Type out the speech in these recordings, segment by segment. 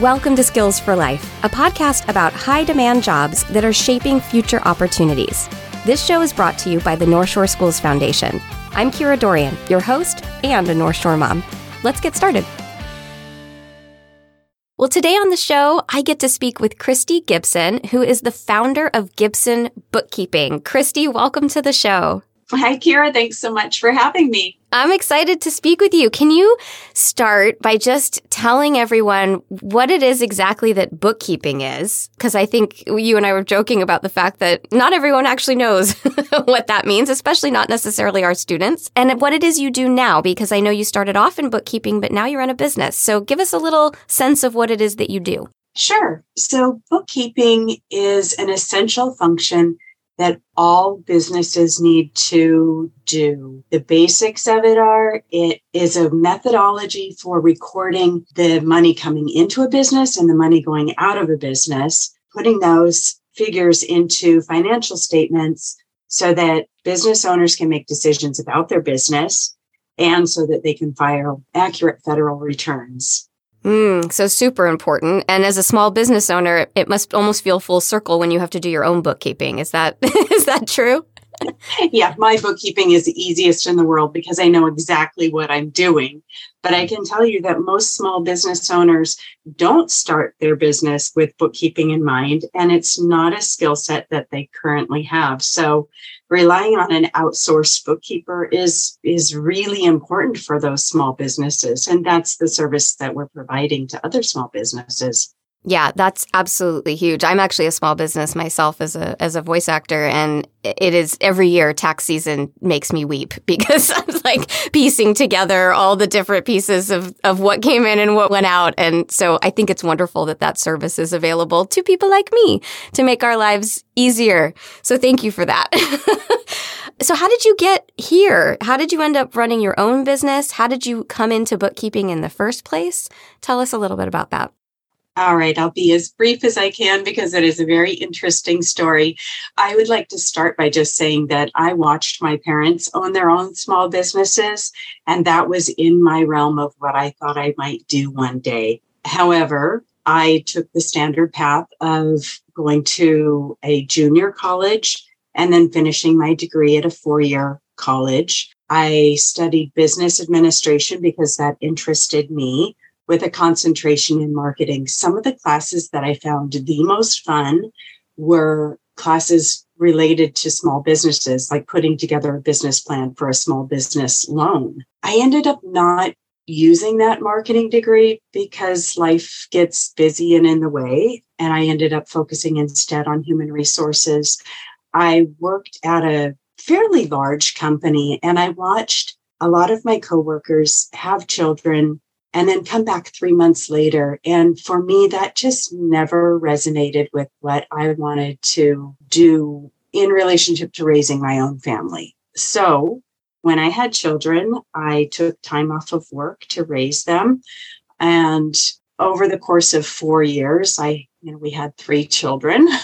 Welcome to Skills for Life, a podcast about high demand jobs that are shaping future opportunities. This show is brought to you by the Northshore Schools Foundation. I'm Kira Dorrian, your host and a North Shore mom. Let's get started. Well, today on the show, I get to speak with Christy Gibson, who is the founder of Gibson Bookkeeping. Christy, welcome to the show. Hi, Kira. Thanks so much for having me. I'm excited to speak with you. Can you start by just telling everyone what it is exactly that bookkeeping is? Because I think you and I were joking about the fact that not everyone actually knows what that means, especially not necessarily our students, and what it is you do now, because I know you started off in bookkeeping, but now you run a business. So give us a little sense of what it is that you do. Sure. So bookkeeping is an essential function that all businesses need to do. The basics of it are it is a methodology for recording the money coming into a business and the money going out of a business, putting those figures into financial statements so that business owners can make decisions about their business and so that they can file accurate federal returns. Mm, so super important. And as a small business owner, it must almost feel full circle when you have to do your own bookkeeping. Is that is that true? Yeah, my bookkeeping is the easiest in the world because I know exactly what I'm doing. But I can tell you that most small business owners don't start their business with bookkeeping in mind, and it's not a skill set that they currently have. So relying on an outsourced bookkeeper is is really important for those small businesses and that's the service that we're providing to other small businesses yeah, that's absolutely huge. I'm actually a small business myself as a as a voice actor and it is every year tax season makes me weep because I'm like piecing together all the different pieces of of what came in and what went out and so I think it's wonderful that that service is available to people like me to make our lives easier. So thank you for that. so how did you get here? How did you end up running your own business? How did you come into bookkeeping in the first place? Tell us a little bit about that. All right, I'll be as brief as I can because it is a very interesting story. I would like to start by just saying that I watched my parents own their own small businesses, and that was in my realm of what I thought I might do one day. However, I took the standard path of going to a junior college and then finishing my degree at a four year college. I studied business administration because that interested me with a concentration in marketing. Some of the classes that I found the most fun were classes related to small businesses, like putting together a business plan for a small business loan. I ended up not using that marketing degree because life gets busy and in the way. And I ended up focusing instead on human resources. I worked at a fairly large company and I watched a lot of my coworkers have children and then come back three months later. And for me, that just never resonated with what I wanted to do in relationship to raising my own family. So when I had children, I took time off of work to raise them. And over the course of four years, I, you know, we had three children.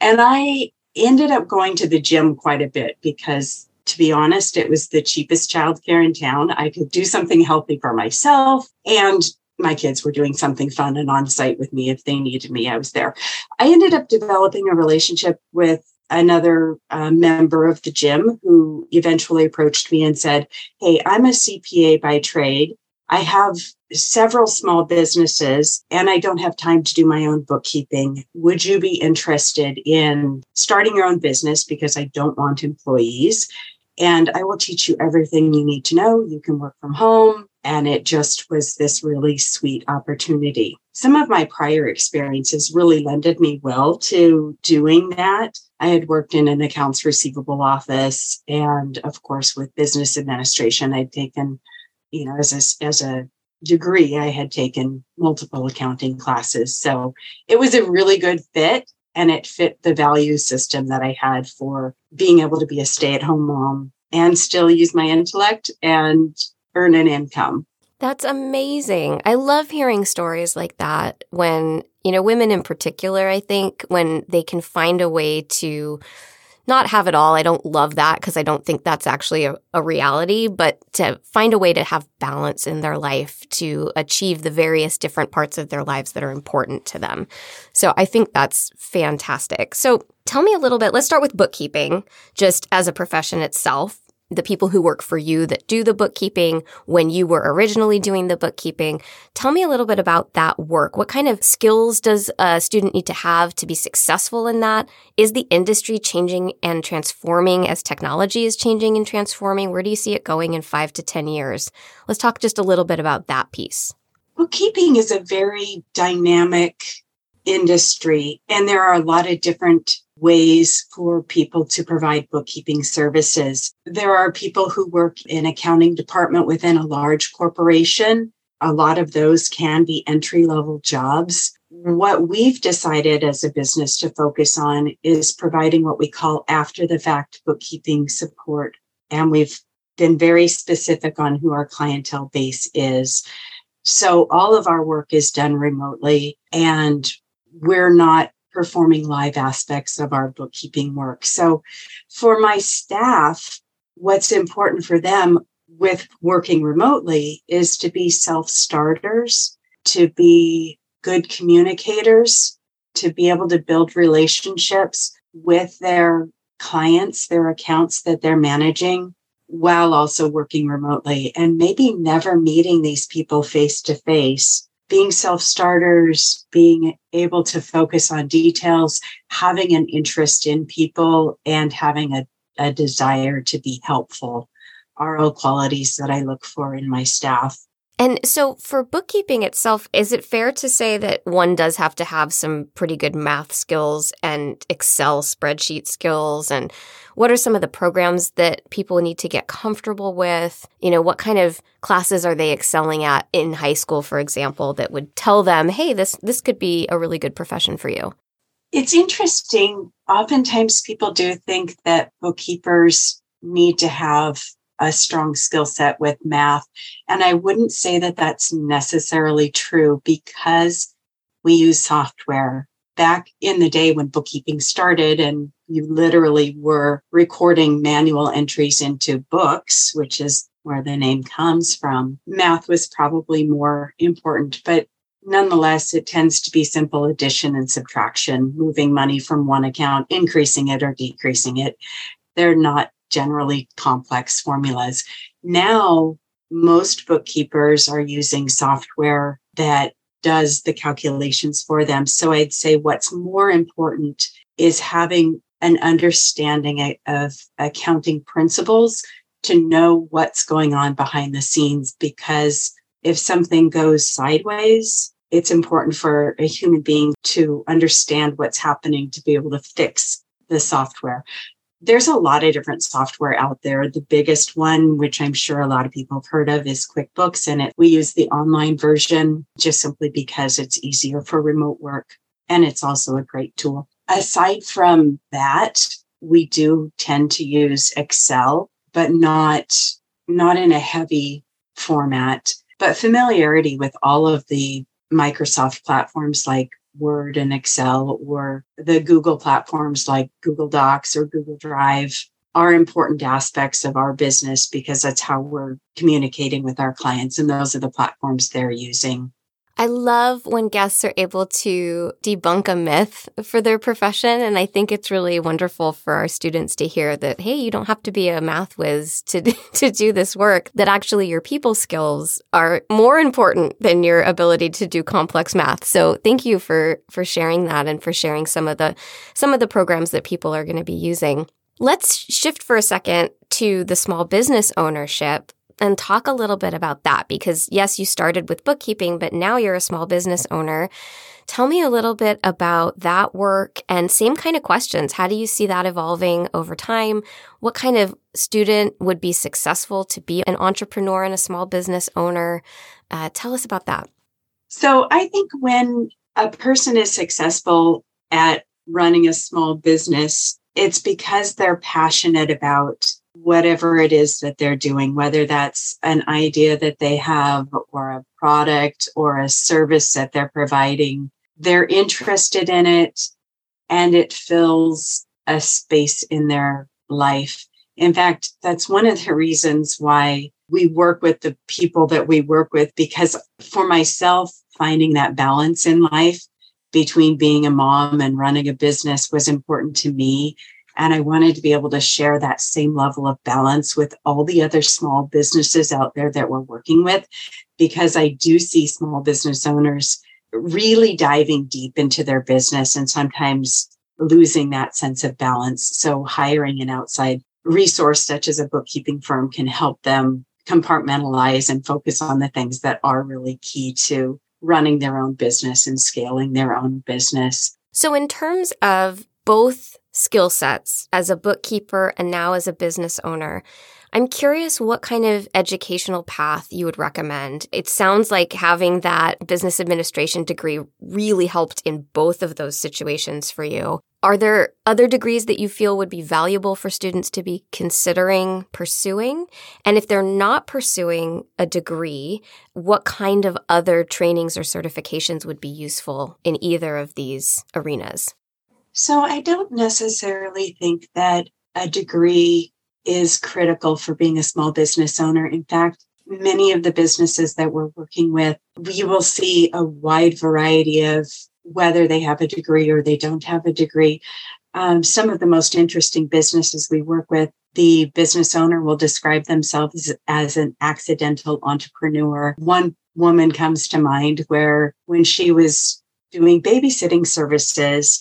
And I ended up going to the gym quite a bit because to be honest, it was the cheapest childcare in town. I could do something healthy for myself and my kids were doing something fun and on site with me if they needed me. I was there. I ended up developing a relationship with another uh, member of the gym who eventually approached me and said, Hey, I'm a CPA by trade. I have several small businesses and I don't have time to do my own bookkeeping. Would you be interested in starting your own business because I don't want employees? And I will teach you everything you need to know. You can work from home. And it just was this really sweet opportunity. Some of my prior experiences really lended me well to doing that. I had worked in an accounts receivable office and, of course, with business administration. I'd taken, you know, as a, as a degree, I had taken multiple accounting classes. So it was a really good fit and it fit the value system that I had for being able to be a stay at home mom and still use my intellect and earn an income. That's amazing. I love hearing stories like that when, you know, women in particular, I think, when they can find a way to not have it all. I don't love that because I don't think that's actually a, a, reality, but to find a way to have balance in their life to achieve the various different parts of their lives that are important to them. So I think that's fantastic. So tell me a little bit. Let's start with bookkeeping, just as a profession itself the people who work for you that do the bookkeeping when you were originally doing the bookkeeping. Tell me a little bit about that work. What kind of skills does a student need to have to be successful in that? Is the industry changing and transforming as technology is changing and transforming? Where do you see it going in five to 10 years? Let's talk just a little bit about that piece. Bookkeeping is a very dynamic industry, and there are a lot of different ways for people to provide bookkeeping services. There are people who work in accounting department within a large corporation. A lot of those can be entry level jobs. What we've decided as a business to focus on is providing what we call after the fact bookkeeping support. And we've been very specific on who our clientele base is. So all of our work is done remotely and we're not performing live aspects of our bookkeeping work. So for my staff, what's important for them with working remotely is to be self starters, to be good communicators, to be able to build relationships with their clients, their accounts that they're managing while also working remotely and maybe never meeting these people face to face being self starters, being able to focus on details, having an interest in people, and having a, a desire to be helpful are all qualities that I look for in my staff. And so for bookkeeping itself, is it fair to say that one does have to have some pretty good math skills and Excel spreadsheet skills? And what are some of the programs that people need to get comfortable with? You know, what kind of classes are they excelling at in high school, for example, that would tell them, hey, this this could be a really good profession for you? It's interesting. Oftentimes people do think that bookkeepers need to have a strong skill set with math. And I wouldn't say that that's necessarily true because we use software. Back in the day when bookkeeping started, and you literally were recording manual entries into books, which is where the name comes from, math was probably more important. But nonetheless, it tends to be simple addition and subtraction, moving money from one account, increasing it or decreasing it. They're not generally complex formulas. Now, most bookkeepers are using software that does the calculations for them. So I'd say what's more important is having an understanding of accounting principles to know what's going on behind the scenes because if something goes sideways, it's important for a human being to understand what's happening to be able to fix the software there's a lot of different software out there. The biggest one, which I'm sure a lot of people have heard of, is QuickBooks. And it, we use the online version just simply because it's easier for remote work. And it's also a great tool. Aside from that, we do tend to use Excel, but not, not in a heavy format, but familiarity with all of the Microsoft platforms like Word and Excel or the Google platforms like Google Docs or Google Drive are important aspects of our business because that's how we're communicating with our clients and those are the platforms they're using. I love when guests are able to debunk a myth for their profession. And I think it's really wonderful for our students to hear that, hey, you don't have to be a math whiz to, to do this work, that actually your people skills are more important than your ability to do complex math. So thank you for, for sharing that and for sharing some of the, some of the programs that people are going to be using. Let's shift for a second to the small business ownership and talk a little bit about that because, yes, you started with bookkeeping, but now you're a small business owner. Tell me a little bit about that work and same kind of questions. How do you see that evolving over time? What kind of student would be successful to be an entrepreneur and a small business owner? Uh, tell us about that. So, I think when a person is successful at running a small business, it's because they're passionate about whatever it is that they're doing, whether that's an idea that they have or a product or a service that they're providing, they're interested in it and it fills a space in their life. In fact, that's one of the reasons why we work with the people that we work with, because for myself, finding that balance in life between being a mom and running a business was important to me. And I wanted to be able to share that same level of balance with all the other small businesses out there that we're working with, because I do see small business owners really diving deep into their business and sometimes losing that sense of balance. So hiring an outside resource such as a bookkeeping firm can help them compartmentalize and focus on the things that are really key to running their own business and scaling their own business. So, in terms of both skill sets as a bookkeeper and now as a business owner, I'm curious what kind of educational path you would recommend. It sounds like having that business administration degree really helped in both of those situations for you. Are there other degrees that you feel would be valuable for students to be considering pursuing? And if they're not pursuing a degree, what kind of other trainings or certifications would be useful in either of these arenas? So I don't necessarily think that a degree is critical for being a small business owner. In fact, many of the businesses that we're working with, we will see a wide variety of whether they have a degree or they don't have a degree. Um, some of the most interesting businesses we work with, the business owner will describe themselves as an accidental entrepreneur. One woman comes to mind where when she was doing babysitting services,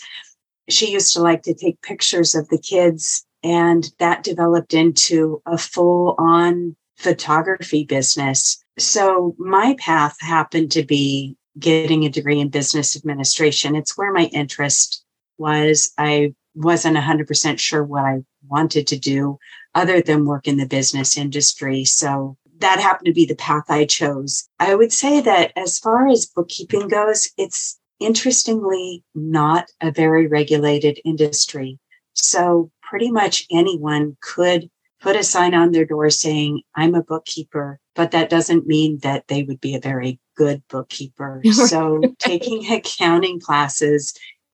she used to like to take pictures of the kids, and that developed into a full on photography business. So my path happened to be getting a degree in business administration. It's where my interest was. I wasn't 100% sure what I wanted to do other than work in the business industry. So that happened to be the path I chose. I would say that as far as bookkeeping goes, it's interestingly not a very regulated industry. So pretty much anyone could put a sign on their door saying, I'm a bookkeeper, but that doesn't mean that they would be a very good bookkeeper. so taking accounting classes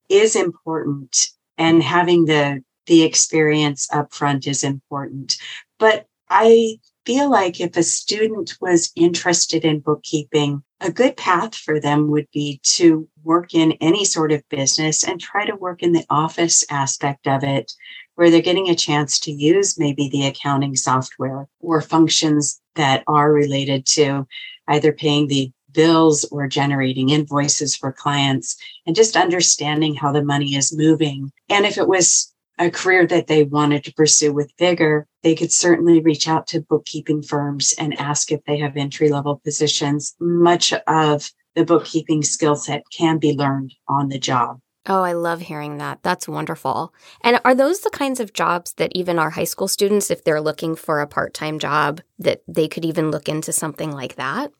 is important and having the the experience up front is important. But I feel like if a student was interested in bookkeeping, a good path for them would be to work in any sort of business and try to work in the office aspect of it where they're getting a chance to use maybe the accounting software or functions that are related to either paying the bills or generating invoices for clients and just understanding how the money is moving. And if it was a career that they wanted to pursue with vigor, they could certainly reach out to bookkeeping firms and ask if they have entry level positions. Much of the bookkeeping skill set can be learned on the job. Oh, I love hearing that. That's wonderful. And are those the kinds of jobs that even our high school students, if they're looking for a part time job, that they could even look into something like that?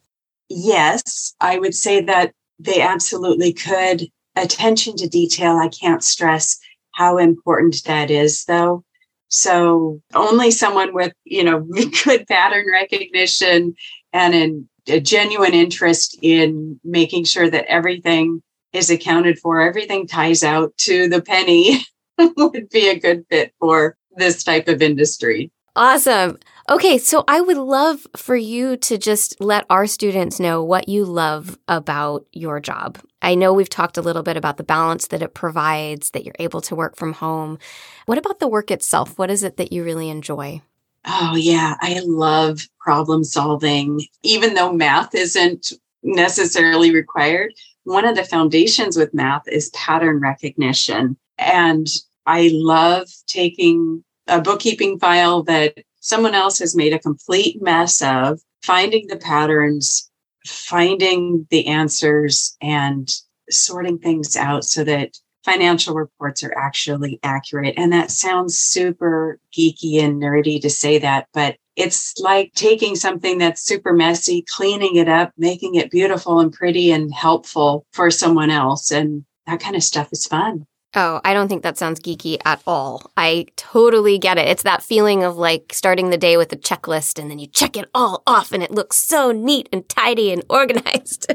Yes, I would say that they absolutely could. Attention to detail, I can't stress how important that is, though. So only someone with, you know, good pattern recognition and an, a genuine interest in making sure that everything is accounted for, everything ties out to the penny would be a good fit for this type of industry. Awesome. Okay, so I would love for you to just let our students know what you love about your job. I know we've talked a little bit about the balance that it provides, that you're able to work from home. What about the work itself? What is it that you really enjoy? Oh, yeah, I love problem solving. Even though math isn't necessarily required, one of the foundations with math is pattern recognition. And I love taking a bookkeeping file that someone else has made a complete mess of, finding the patterns, finding the answers, and sorting things out so that financial reports are actually accurate. And that sounds super geeky and nerdy to say that, but it's like taking something that's super messy, cleaning it up, making it beautiful and pretty and helpful for someone else. And that kind of stuff is fun. Oh, I don't think that sounds geeky at all. I totally get it. It's that feeling of like starting the day with a checklist and then you check it all off and it looks so neat and tidy and organized.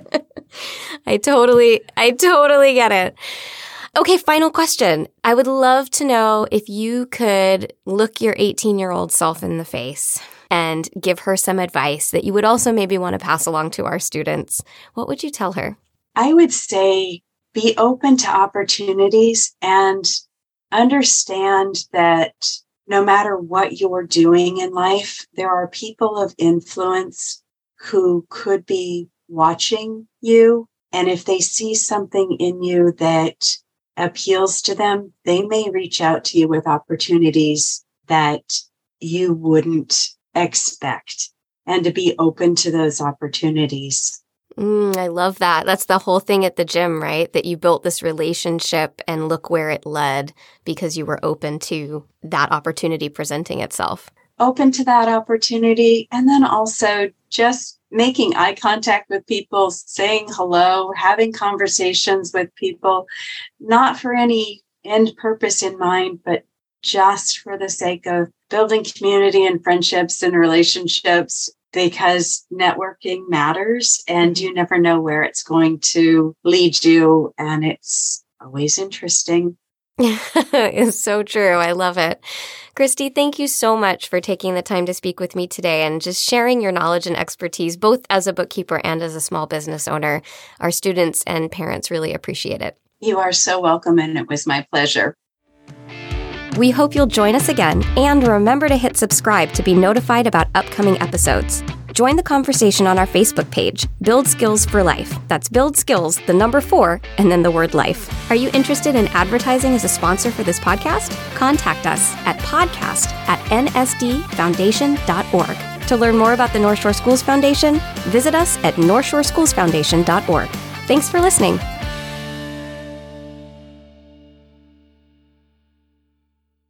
I totally, I totally get it. Okay, final question. I would love to know if you could look your 18 year old self in the face and give her some advice that you would also maybe want to pass along to our students. What would you tell her? I would say be open to opportunities and understand that no matter what you're doing in life, there are people of influence who could be watching you. And if they see something in you that appeals to them, they may reach out to you with opportunities that you wouldn't expect and to be open to those opportunities. Mm, I love that. That's the whole thing at the gym, right? That you built this relationship and look where it led because you were open to that opportunity presenting itself. Open to that opportunity. And then also just making eye contact with people, saying hello, having conversations with people, not for any end purpose in mind, but just for the sake of building community and friendships and relationships because networking matters and you mm-hmm. never know where it's going to lead you. And it's always interesting. it's so true. I love it. Christy, thank you so much for taking the time to speak with me today and just sharing your knowledge and expertise, both as a bookkeeper and as a small business owner. Our students and parents really appreciate it. You are so welcome, and it was my pleasure. We hope you'll join us again and remember to hit subscribe to be notified about upcoming episodes. Join the conversation on our Facebook page, Build Skills for Life. That's Build Skills, the number four, and then the word life. Are you interested in advertising as a sponsor for this podcast? Contact us at podcast at nsdfoundation.org. To learn more about the Northshore Schools Foundation, visit us at northshoreschoolsfoundation.org. Thanks for listening.